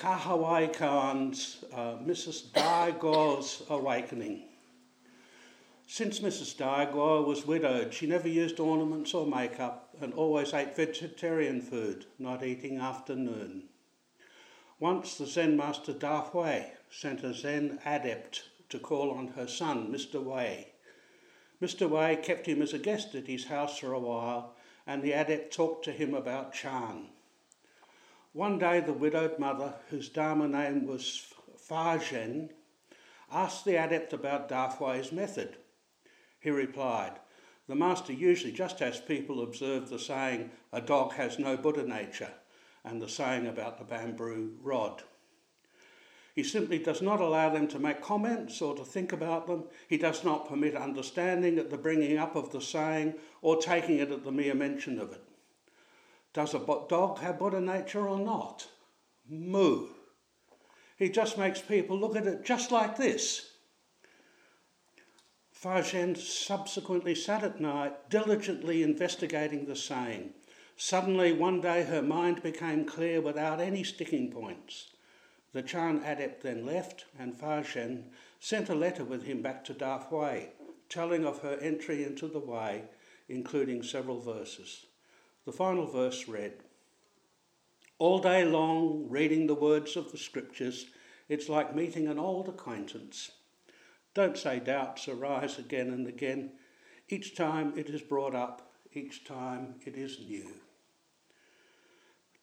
Kahawai Koans uh, Mrs. Daigo's Awakening. Since Mrs. Daigo was widowed, she never used ornaments or makeup and always ate vegetarian food, not eating after noon. Once the Zen master Da Hui sent a Zen adept to call on her son, Mr. Wei. Mr. Wei kept him as a guest at his house for a while, and the adept talked to him about Chan. One day, the widowed mother, whose Dharma name was Fa Zhen, asked the adept about Da method. He replied, The master usually just has people observe the saying, a dog has no Buddha nature, and the saying about the bamboo rod. He simply does not allow them to make comments or to think about them. He does not permit understanding at the bringing up of the saying or taking it at the mere mention of it. Does a dog have Buddha nature or not? Mu. He just makes people look at it just like this. Fa Zhen subsequently sat at night diligently investigating the saying. Suddenly, one day, her mind became clear without any sticking points. The Chan adept then left, and Fa Zhen sent a letter with him back to Da Hui, telling of her entry into the way, including several verses. The final verse read All day long, reading the words of the scriptures, it's like meeting an old acquaintance. Don't say doubts arise again and again. Each time it is brought up, each time it is new.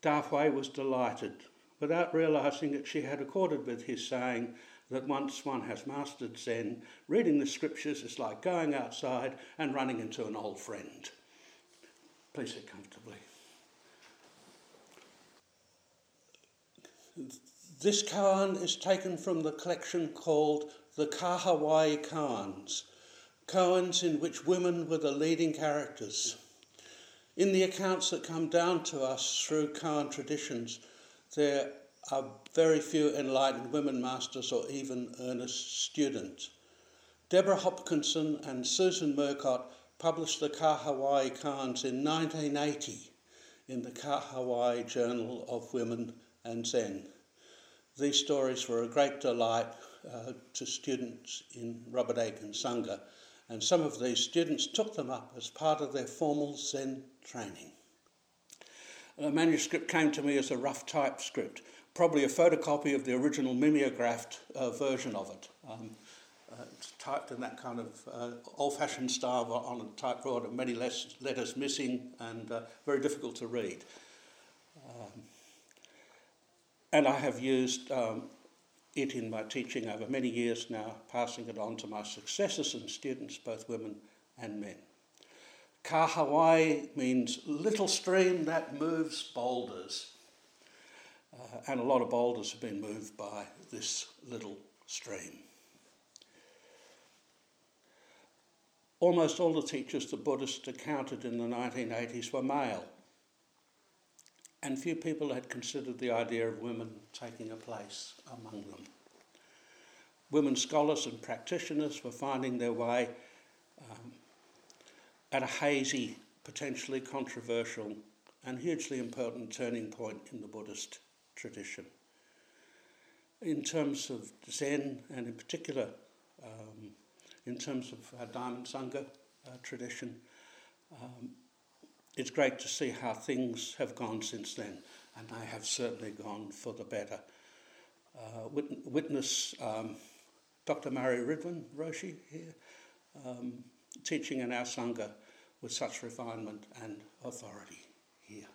Da Hui was delighted, without realizing that she had accorded with his saying that once one has mastered Zen, reading the scriptures is like going outside and running into an old friend. Please sit comfortably. This koan is taken from the collection called the Kahawai Koans, koans in which women were the leading characters. In the accounts that come down to us through koan traditions, there are very few enlightened women masters or even earnest students. Deborah Hopkinson and Susan Murcott published the Kahawai Koans in 1980 in the Kahawai Journal of Women and Zen. These stories were a great delight uh, to students in Robert Aitken Sangha, and some of these students took them up as part of their formal Zen training. The manuscript came to me as a rough type script, probably a photocopy of the original mimeographed uh, version of it. Um, uh, typed in that kind of uh, old-fashioned style on a typewriter, many less letters missing and uh, very difficult to read. Um, and I have used um, it in my teaching over many years now, passing it on to my successors and students, both women and men. Kahawai means little stream that moves boulders. Uh, and a lot of boulders have been moved by this little stream. Almost all the teachers the Buddhists encountered in the 1980s were male, and few people had considered the idea of women taking a place among them. Women scholars and practitioners were finding their way um, at a hazy, potentially controversial, and hugely important turning point in the Buddhist tradition. In terms of Zen, and in particular um, in terms of Diamond Sangha uh, tradition, um, it's great to see how things have gone since then, and they have certainly gone for the better. Uh, wit- witness um, Dr. Murray Ridvan Roshi here, um, teaching in our Sangha with such refinement and authority here.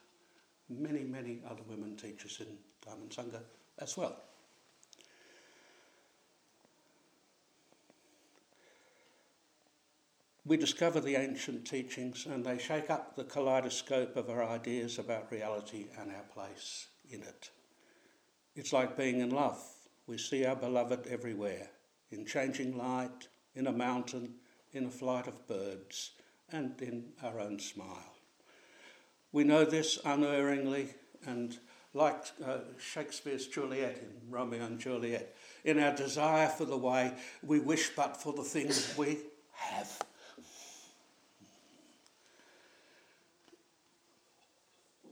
Many, many other women teachers in Diamond Sangha as well. We discover the ancient teachings and they shake up the kaleidoscope of our ideas about reality and our place in it. It's like being in love. We see our beloved everywhere in changing light, in a mountain, in a flight of birds, and in our own smile. We know this unerringly, and like uh, Shakespeare's Juliet in Romeo and Juliet, in our desire for the way, we wish but for the things we have.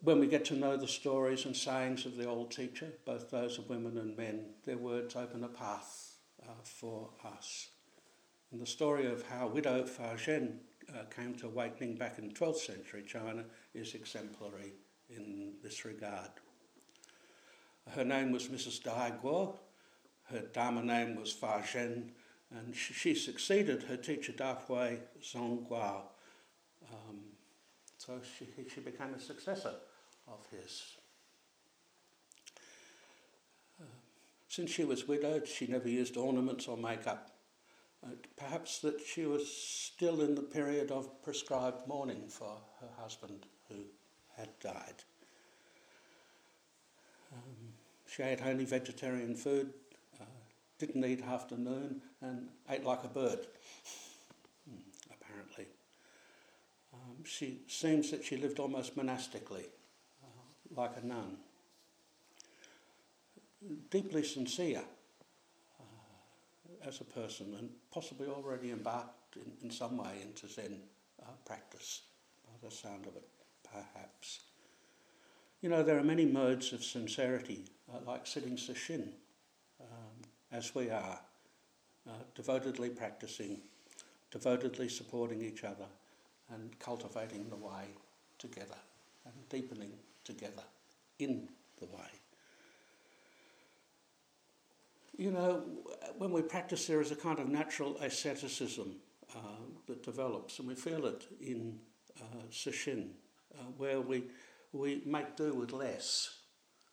When we get to know the stories and sayings of the old teacher, both those of women and men, their words open a path uh, for us. And the story of how widow Fa Zhen uh, came to awakening back in 12th century China is exemplary in this regard. Her name was Mrs. Dai Guo. Her Dharma name was Fa Zhen, and she, she succeeded her teacher Da Hui Zong Guo. Um, so she, she became a successor of his. Uh, since she was widowed, she never used ornaments or makeup. Uh, perhaps that she was still in the period of prescribed mourning for her husband who had died. Um, she ate only vegetarian food, uh, didn't eat afternoon, and ate like a bird, apparently. Um, she seems that she lived almost monastically, like a nun. Deeply sincere uh, as a person, and possibly already embarked in, in some way into Zen uh, practice, by the sound of it, perhaps. You know, there are many modes of sincerity, uh, like sitting sesshin, um, as we are, uh, devotedly practicing, devotedly supporting each other, and cultivating the way together, and deepening together in the way. You know, when we practice, there is a kind of natural asceticism uh, that develops, and we feel it in uh, uh, where we we make do with less.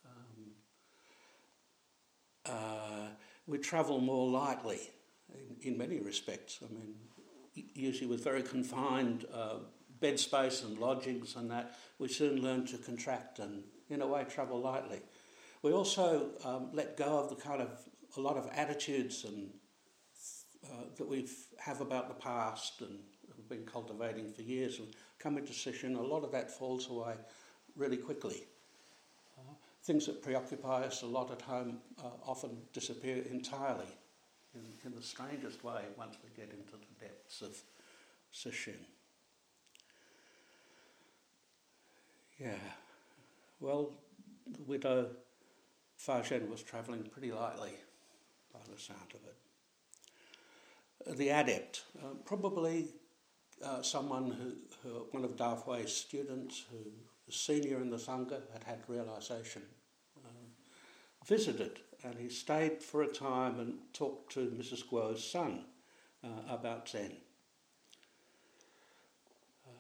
Um, uh, we travel more lightly in, in, many respects. I mean, usually with very confined uh, bed space and lodgings and that, we soon learn to contract and, in a way, travel lightly. We also um, let go of the kind of a lot of attitudes and uh, that we have about the past and have been cultivating for years and come into sesshin. A lot of that falls away really quickly. Uh, things that preoccupy us a lot at home uh, often disappear entirely in, in the strangest way once we get into the depths of Sesshin. Yeah, well, the widow Fa Zhen was travelling pretty lightly by the sound of it. The adept, uh, probably uh, someone who, who, one of Da students who the senior in the Sangha had had realization, um, visited and he stayed for a time and talked to Mrs. Guo's son uh, about Zen. Uh,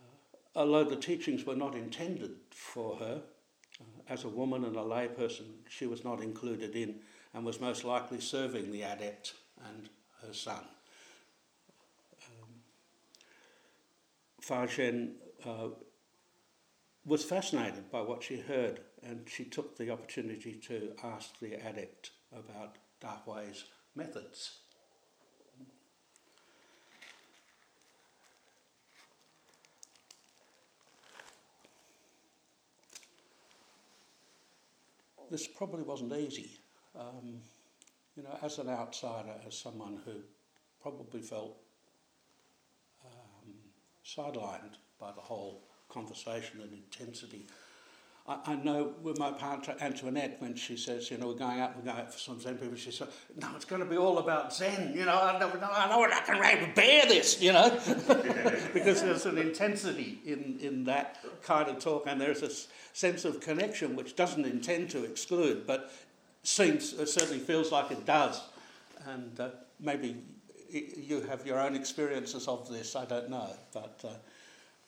although the teachings were not intended for her, uh, as a woman and a layperson, she was not included in and was most likely serving the adept and her son. Um, Fa Zhen uh, was fascinated by what she heard and she took the opportunity to ask the adept about Da Hui's methods. This probably wasn't easy. Um, you know, as an outsider, as someone who probably felt um, sidelined by the whole conversation and intensity. I, I know with my partner Antoinette, when she says, you know, we're going out, we're going out for some Zen people, she says, no, it's going to be all about Zen, you know, I know, I know I can bear this, you know, because there's an intensity in, in that kind of talk and there's a sense of connection which doesn't intend to exclude, but seems, it certainly feels like it does. And uh, maybe you have your own experiences of this, I don't know, but... Uh,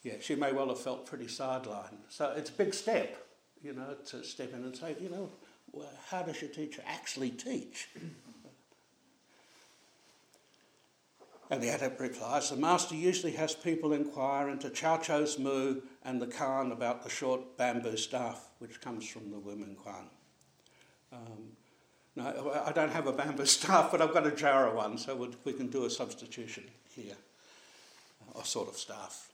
yeah, she may well have felt pretty sidelined. So it's a big step, you know, to step in and say, you know, well, how does your teacher actually teach? And the adept replies, the master usually has people inquire into Chao-chou's Mu and the koan about the short bamboo staff, which comes from the Wu Men Kwan. Um, no, I don't have a bamboo staff, but I've got a jarrah one, so we can do a substitution here, a sort of staff.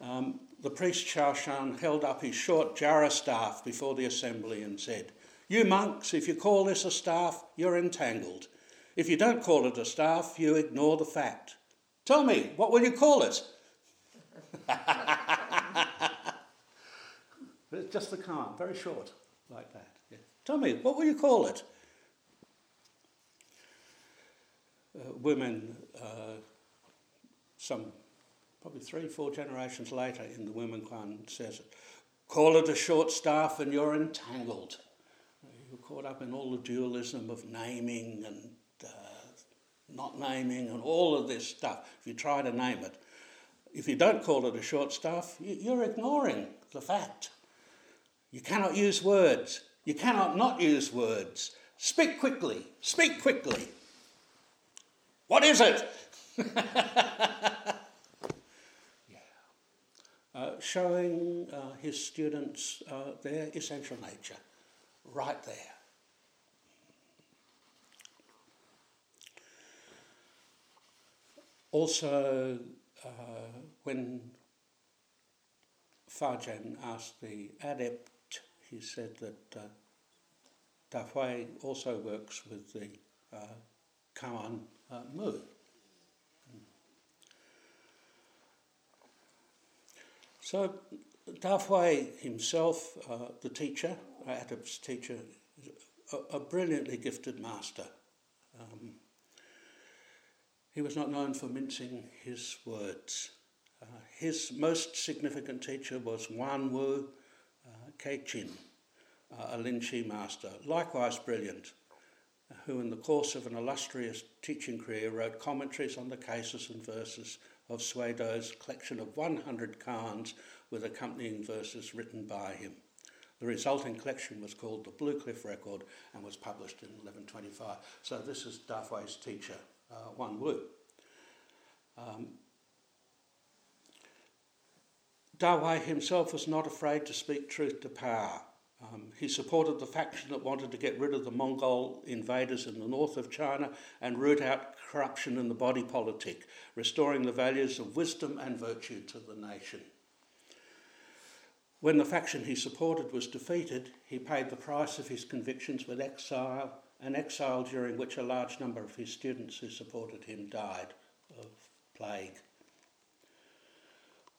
Um, the priest Shan held up his short jarrah staff before the assembly and said, You monks, if you call this a staff, you're entangled. If you don't call it a staff, you ignore the fact. Tell me, what will you call it? It's just the koan, very short, like that. Yeah. Tell me, what will you call it? Uh, Wu Men, uh, some probably three, four generations later in the Wu Men Koan says it. Call it a short staff and you're entangled. You're caught up in all the dualism of naming and uh, not naming and all of this stuff. If you try to name it, if you don't call it a short staff, you're ignoring the fact. You cannot use words. You cannot not use words. Speak quickly. Speak quickly. What is it? yeah. Uh, showing uh, his students uh, their essential nature right there. Also, uh, when Fa Zhen asked the adept, he said that uh, also works with the uh, uh, Mu. So Dahui himself, uh, the teacher, Adept's teacher, a, a, brilliantly gifted master. Um, he was not known for mincing his words. Uh, his most significant teacher was Yuanwu uh, Keqin, uh, a Lin Chi master, likewise brilliant, who in the course of an illustrious teaching career wrote commentaries on the cases and verses of Xuedou's collection of 100 koans with accompanying verses written by him. The resulting collection was called the Blue Cliff Record and was published in 1125. So this is Dahui's teacher, uh, Yuanwu. Um, Dahui himself was not afraid to speak truth to power. Um, he supported the faction that wanted to get rid of the Mongol invaders in the north of China and root out corruption in the body politic, restoring the values of wisdom and virtue to the nation. When the faction he supported was defeated, he paid the price of his convictions with exile, an exile during which a large number of his students who supported him died of plague.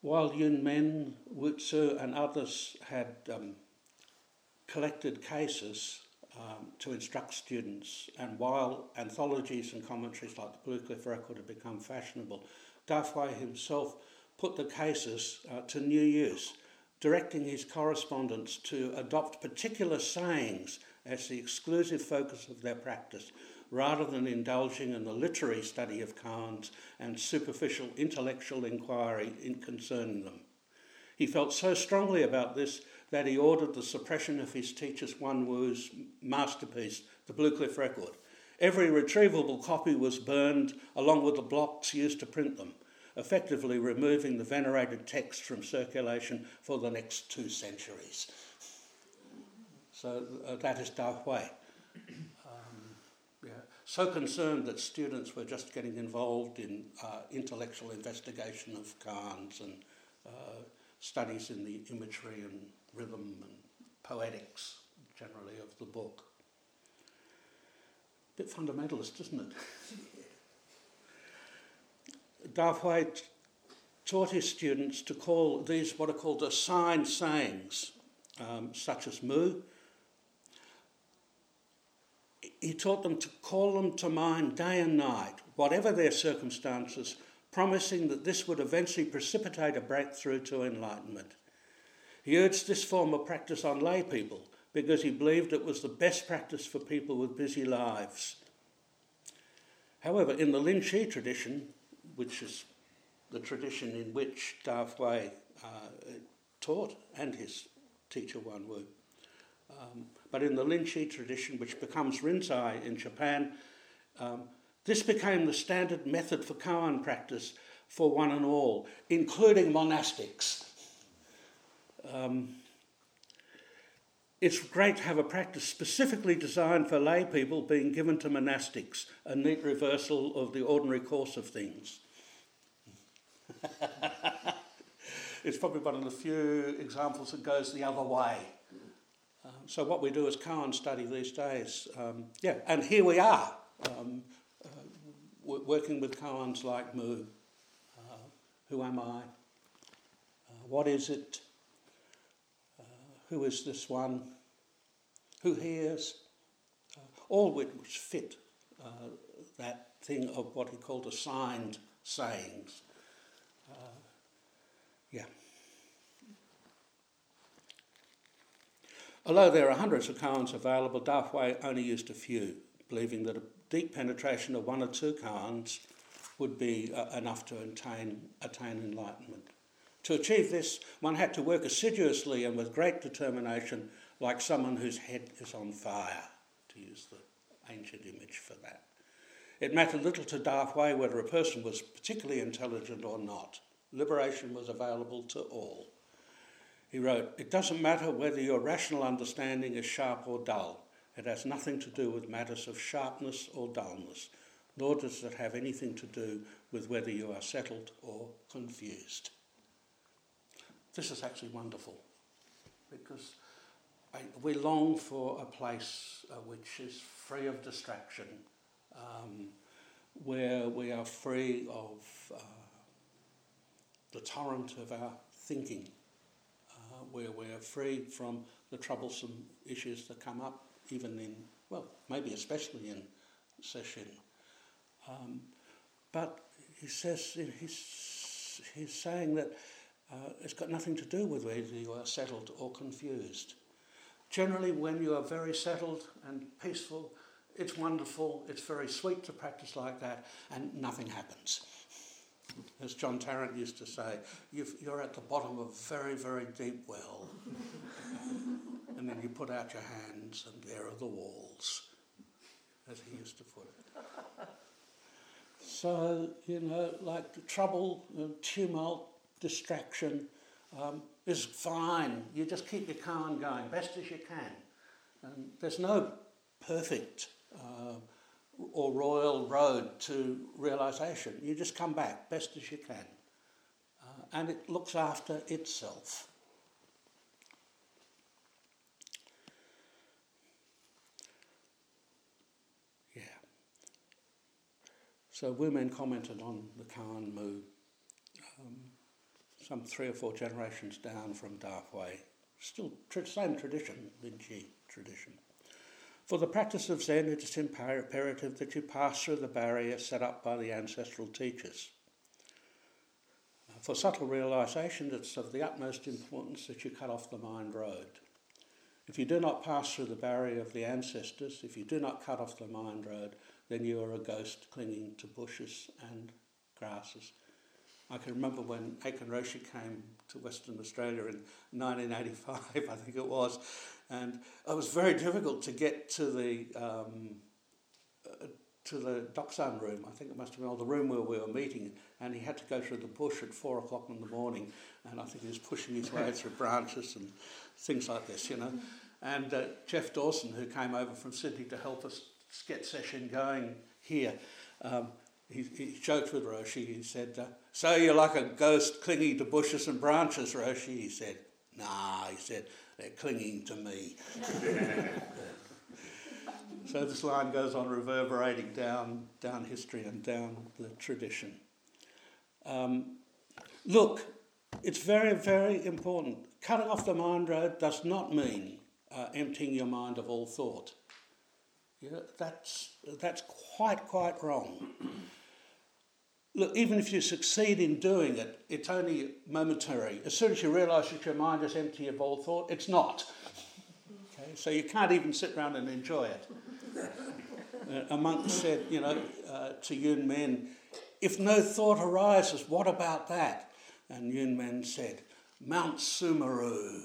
While Yun Men, Wu Tzu, and others had um, collected cases um, to instruct students, and while anthologies and commentaries like the Blue Cliff Record had become fashionable, Dahui himself put the cases uh, to new use, directing his correspondents to adopt particular sayings as the exclusive focus of their practice, rather than indulging in the literary study of koans and superficial intellectual inquiry in concerning them. He felt so strongly about this that he ordered the suppression of his teacher's Yuanwu's masterpiece, the Blue Cliff Record. Every retrievable copy was burned along with the blocks used to print them, effectively removing the venerated text from circulation for the next two centuries. So uh, that is Dahui. Um, yeah. So concerned that students were just getting involved in uh, intellectual investigation of koans and uh, studies in the imagery and rhythm and poetics generally of the book. A bit fundamentalist, isn't it? Dahui taught his students to call these what are called assigned sayings, um, such as mu. He taught them to call them to mind day and night, whatever their circumstances, promising that this would eventually precipitate a breakthrough to enlightenment. He urged this form of practice on lay people because he believed it was the best practice for people with busy lives. However, in the Lin Chi tradition, which is the tradition in which Dahui uh, taught and his teacher Yuanwu, um, but in the Lin Chi tradition, which becomes Rinzai in Japan, um, this became the standard method for koan practice for one and all, including monastics. Um, it's great to have a practice specifically designed for lay people being given to monastics, a neat reversal of the ordinary course of things. it's probably one of the few examples that goes the other way. Um, so what we do is koan study these days. Um, yeah, and here we are, um, uh, working with koans like Mu. Uh, who am I? Uh, what is it? Who is this one who hears, uh, all which was fit uh, that thing of what he called assigned sayings. Uh, yeah. Although there are hundreds of koans available, Dahui only used a few, believing that a deep penetration of one or two koans would be uh, enough to attain, attain enlightenment. To achieve this, one had to work assiduously and with great determination, like someone whose head is on fire, to use the ancient image for that. It mattered little to Dahui whether a person was particularly intelligent or not. Liberation was available to all. He wrote, It doesn't matter whether your rational understanding is sharp or dull. It has nothing to do with matters of sharpness or dullness, nor does it have anything to do with whether you are settled or confused. This is actually wonderful because we long for a place uh, which is free of distraction, um, where we are free of uh, the torrent of our thinking, uh, where we are free from the troublesome issues that come up, even in, well, maybe especially in sesshin. Um, but he says, he's, he's saying that uh, it's got nothing to do with whether you are settled or confused. Generally, when you are very settled and peaceful, it's wonderful, it's very sweet to practice like that, and nothing happens. As John Tarrant used to say, you are at the bottom of a very, very deep well. and then you put out your hands, and there are the walls, as he used to put it. So, you know, like trouble, tumult, distraction um, is fine. You just keep your koan going best as you can. And there's no perfect uh, or royal road to realization. You just come back best as you can. Uh, and it looks after itself. Yeah. So Wu Men commented on the koan Mu. Um, some three or four generations down from Dahui. Still tra- same tradition, Linji tradition. For the practice of Zen, it is imperative that you pass through the barrier set up by the ancestral teachers. For subtle realization, it's of the utmost importance that you cut off the mind road. If you do not pass through the barrier of the ancestors, if you do not cut off the mind road, then you are a ghost clinging to bushes and grasses I can remember when Aitken Roshi came to Western Australia in 1985, I think it was, and it was very difficult to get to the um, uh, to the dokusan room. I think it must have been all the room where we were meeting, and he had to go through the bush at four o'clock in the morning, and I think he was pushing his way through branches and things like this, you know. And uh, Jeff Dawson, who came over from Sydney to help us get sesshin going here, um, he, he joked with Roshi. He said, uh, So you're like a ghost clinging to bushes and branches, Roshi? He said, Nah, he said, they're clinging to me. so this line goes on reverberating down, down history and down the tradition. Um, look, it's very, very important. Cutting off the mind road does not mean uh, emptying your mind of all thought. Yeah, that's, that's quite, quite wrong. Look, even if you succeed in doing it, it's only momentary. As soon as you realise that your mind is empty of all thought, it's not. Okay, so you can't even sit around and enjoy it. Uh, a monk said, you know, uh, to Yun Men, if no thought arises, what about that? And Yun Men said, Mount Sumeru,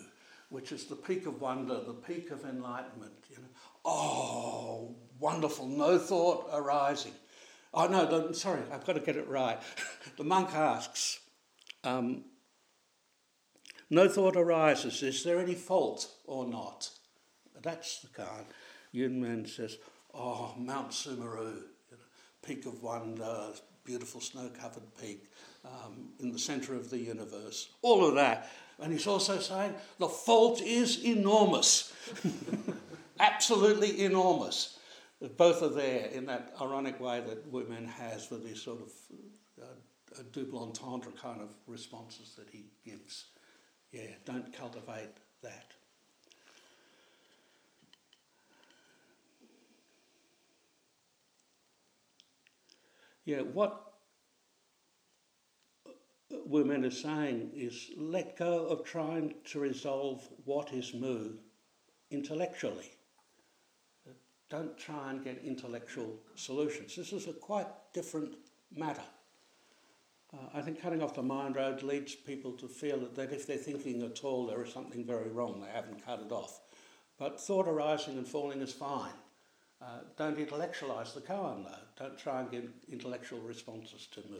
which is the peak of wonder, the peak of enlightenment. You know, oh, wonderful, no thought arising. Oh, no, the, sorry, I've got to get it right. the monk asks, um, no thought arises, is there any fault or not? That's the kind. Yunmen says, oh, Mount Sumeru, you know, peak of wonder, beautiful snow-covered peak um, in the centre of the universe. All of that. And he's also saying the fault is enormous. Absolutely enormous both are there in that ironic way that Wu Men has with these sort of uh, double entendre kind of responses that he gives. Yeah, don't cultivate that. Yeah, what Wu Men are saying is let go of trying to resolve what is Mu intellectually. Don't try and get intellectual solutions. This is a quite different matter. Uh, I think cutting off the mind road leads people to feel that if they're thinking at all, there is something very wrong. They haven't cut it off. But thought arising and falling is fine. Uh, don't intellectualize the koan, though. Don't try and get intellectual responses to mu.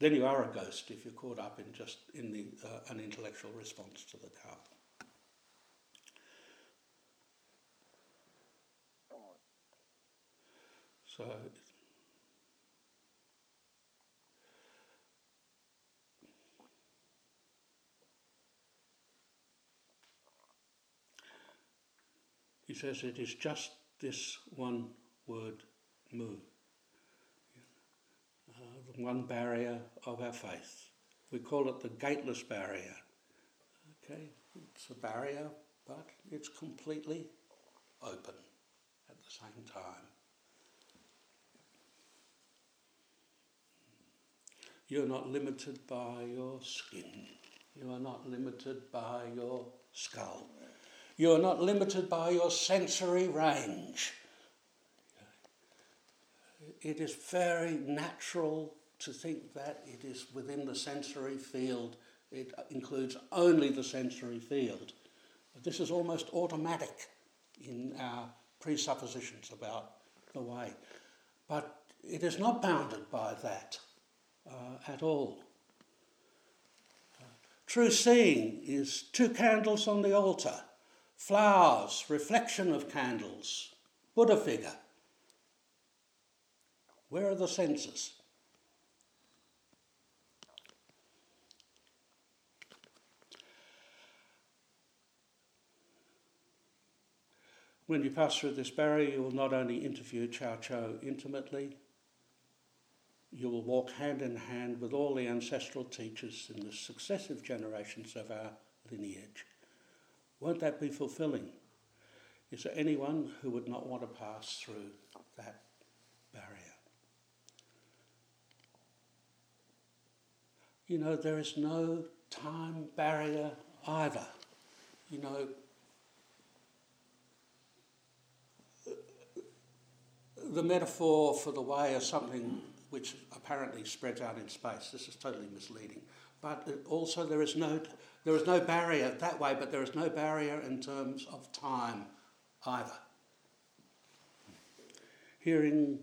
Then you are a ghost if you're caught up in just in the, uh, an intellectual response to the koan. So he says it is just this one word, mu, uh, the one barrier of our faith. We call it the gateless barrier. Okay, it's a barrier, but it's completely open at the same time. You're not limited by your skin. You are not limited by your skull. You are not limited by your sensory range. It is very natural to think that it is within the sensory field. It includes only the sensory field. This is almost automatic in our presuppositions about the way. But it is not bounded by that uh, at all. Uh, true seeing is two candles on the altar, flowers, reflection of candles, Buddha figure. Where are the senses? When you pass through this barrier, you will not only interview Chao-chou intimately, you will walk hand in hand with all the ancestral teachers in the successive generations of our lineage. Won't that be fulfilling? Is there anyone who would not want to pass through that barrier? You know, there is no time barrier either. You know, the metaphor for the way is something which apparently spreads out in space. This is totally misleading. But also there is no there is no barrier that way, but there is no barrier in terms of time either. Hearing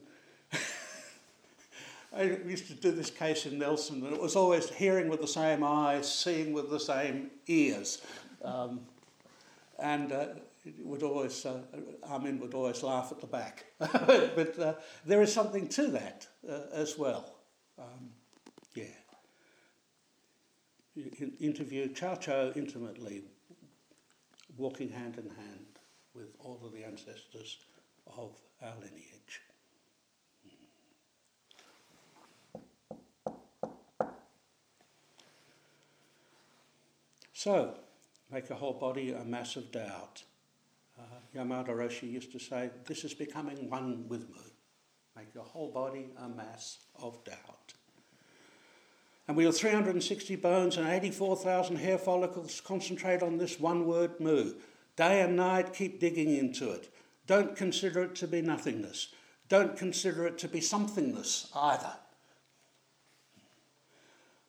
I used to do this case in Nelson, and it was always hearing with the same eyes, seeing with the same ears. Um, and uh, would always, uh, Armin would always laugh at the back. but uh, there is something to that uh, as well. Um, yeah. In, interview Chao-chou intimately, walking hand in hand with all of the ancestors of our lineage. So, make a whole body a mass of doubt. Yamada Roshi used to say, This is becoming one with me. Make your whole body a mass of doubt. And we have 360 bones and 84,000 hair follicles. Concentrate on this one word mu. Day and night, keep digging into it. Don't consider it to be nothingness. Don't consider it to be somethingness either.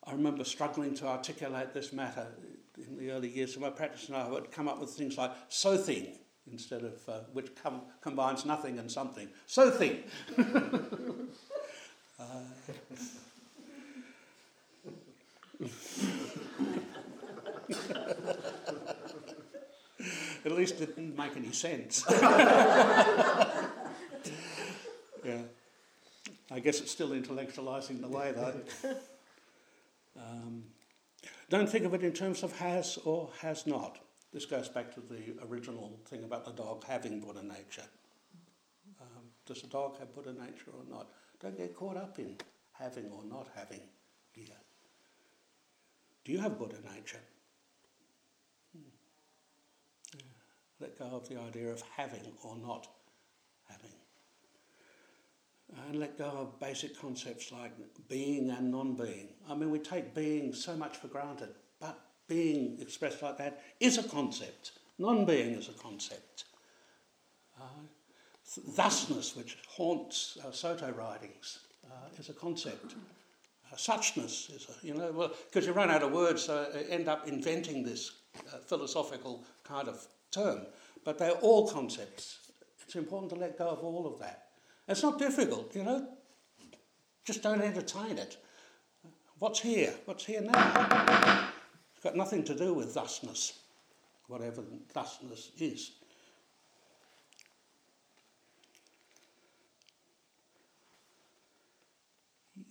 I remember struggling to articulate this matter in the early years of my practice, and I would come up with things like so thing instead of uh, which com- combines nothing and something. So thing. uh, At least it didn't make any sense. yeah. I guess it's still intellectualizing the way, though. Um, don't think of it in terms of has or has not. This goes back to the original thing about the dog having Buddha nature. Um, does the dog have Buddha nature or not? Don't get caught up in having or not having here. Do you have Buddha nature? Hmm. Let go of the idea of having or not having. and let go of basic concepts like being and non being. I mean, we take being so much for granted, being expressed like that is a concept. Non being is a concept. Uh, thusness, which haunts uh, Soto writings, uh, is a concept. Uh, suchness is a, you know, well, because you run out of words, so end up inventing this uh, philosophical kind of term. But they're all concepts. It's important to let go of all of that. It's not difficult, you know. Just don't entertain it. What's here? What's here now? It's got nothing to do with thusness, whatever thusness is.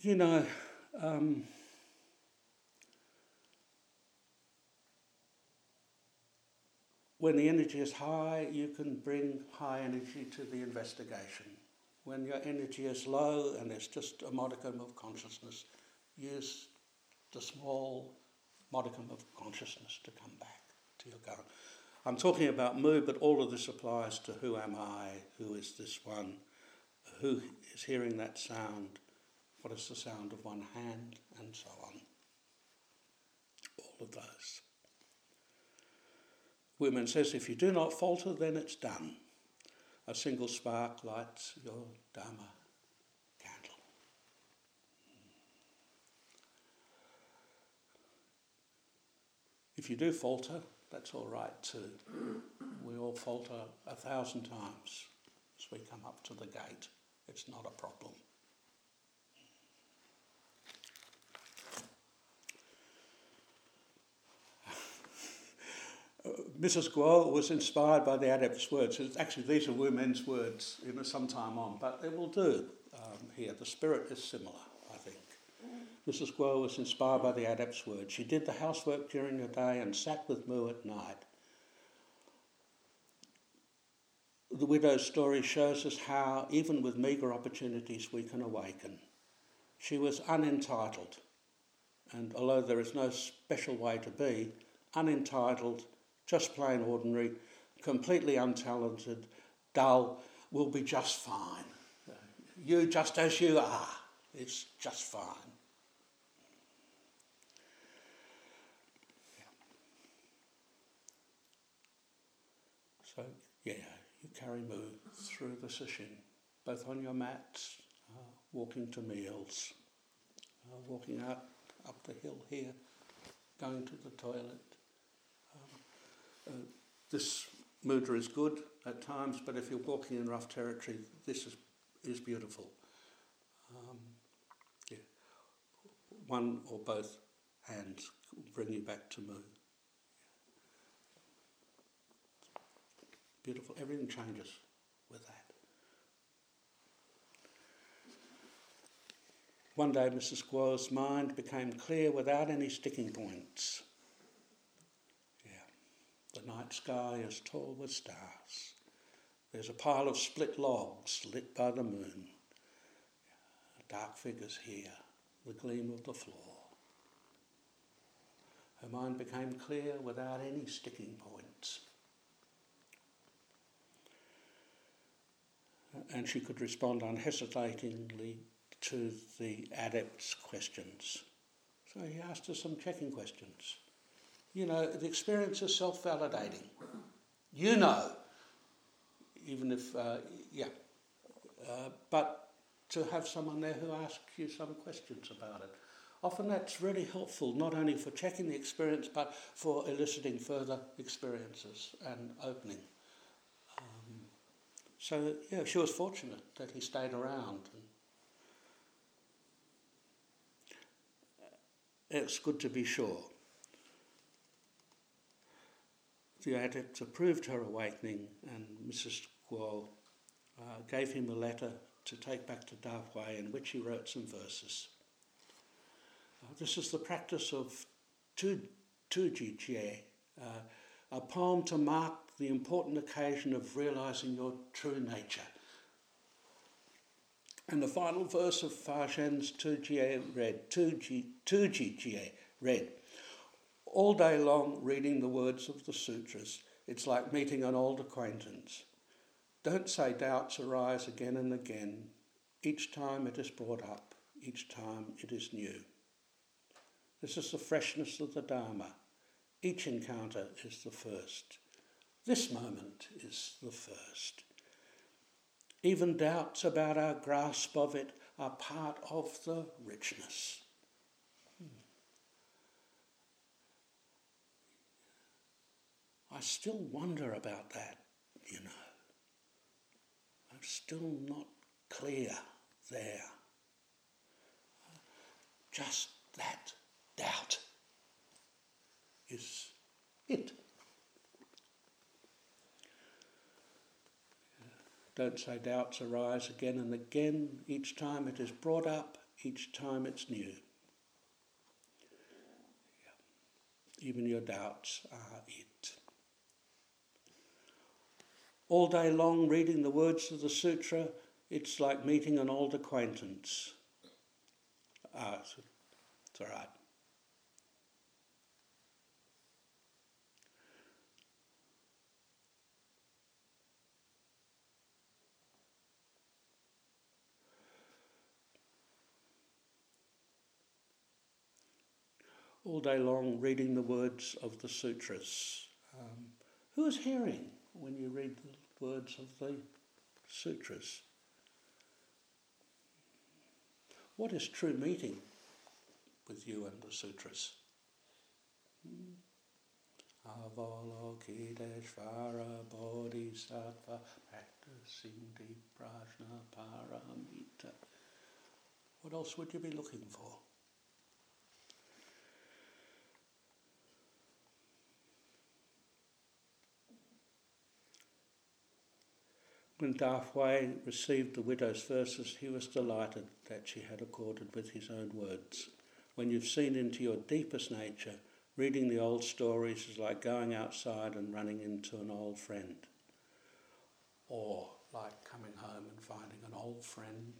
You know, um, when the energy is high, you can bring high energy to the investigation. When your energy is low and there's just a modicum of consciousness, use the small modicum of consciousness to come back to your current. I'm talking about mood, but all of this applies to who am I, who is this one, who is hearing that sound, what is the sound of one hand, and so on. All of those. Wu Men says, if you do not falter, then it's done. A single spark lights your Dharma If you do falter, that's all right too. We all falter a thousand times as we come up to the gate. It's not a problem. Mrs. Guo was inspired by the adept's words. Actually, these are Wu Men's words, you know, some time on, but it will do um, here. The spirit is similar. Mrs. Guo was inspired by the adept's words. She did the housework during the day and sat with Mu at night. The widow's story shows us how, even with meagre opportunities, we can awaken. She was unentitled, and although there is no special way to be, unentitled just plain ordinary, completely untalented, dull, will be just fine. You just as you are, it's just fine. So, yeah, you carry Mu through the sesshin, both on your mats, uh, walking to meals, uh, walking out up the hill here, going to the toilet, uh, this mudra is good at times, but if you're walking in rough territory, this is, is beautiful. Um, yeah. One or both hands bring you back to Mu. Beautiful. Everything changes with that. One day, Mrs. Guo's mind became clear without any sticking points. Yeah. The night sky is tall with stars. There's a pile of split logs lit by the moon. Dark figures here, the gleam of the floor. Her mind became clear without any sticking points. And she could respond unhesitatingly to the adept's questions. So he asked her some checking questions you know, the experience is self validating. You know, even if, uh, yeah. Uh, but to have someone there who asks you some questions about it. Often that's really helpful, not only for checking the experience, but for eliciting further experiences and opening. So, yeah, she was fortunate that he stayed around. it's good to be sure. the adept approved her awakening, and Mrs. Guo uh, gave him a letter to take back to Da Hui in which he wrote some verses. Uh, this is the practice of Tu, Tuji Jie, uh, a poem to mark the important occasion of realizing your true nature. And the final verse of Fa Zhen's Tu Jie read, Tu Jie read, all day long reading the words of the sutras. It's like meeting an old acquaintance. Don't say doubts arise again and again. each time it is brought up, each time it is new. This is the freshness of the Dharma. Each encounter is the first. This moment is the first. Even doubts about our grasp of it are part of the richness. Hmm. I still wonder about that, you know. I'm still not clear there. Just that doubt is it. Don't say doubts arise again and again. Each time it is brought up, each time it's new. Even your doubts are it. All day long, reading the words of the sutra, it's like meeting an old acquaintance. Ah, it's all right. All day long reading the words of the sutras. Um, who is hearing when you read the words of the sutras? What is true meeting with you and the sutras? Avalokiteshvara Bodhisattva practicing deep prajna paramita. What else would you be looking for? When Wei received the widow's verses, he was delighted that she had accorded with his own words. When you've seen into your deepest nature, reading the old stories is like going outside and running into an old friend, or like coming home and finding an old friend.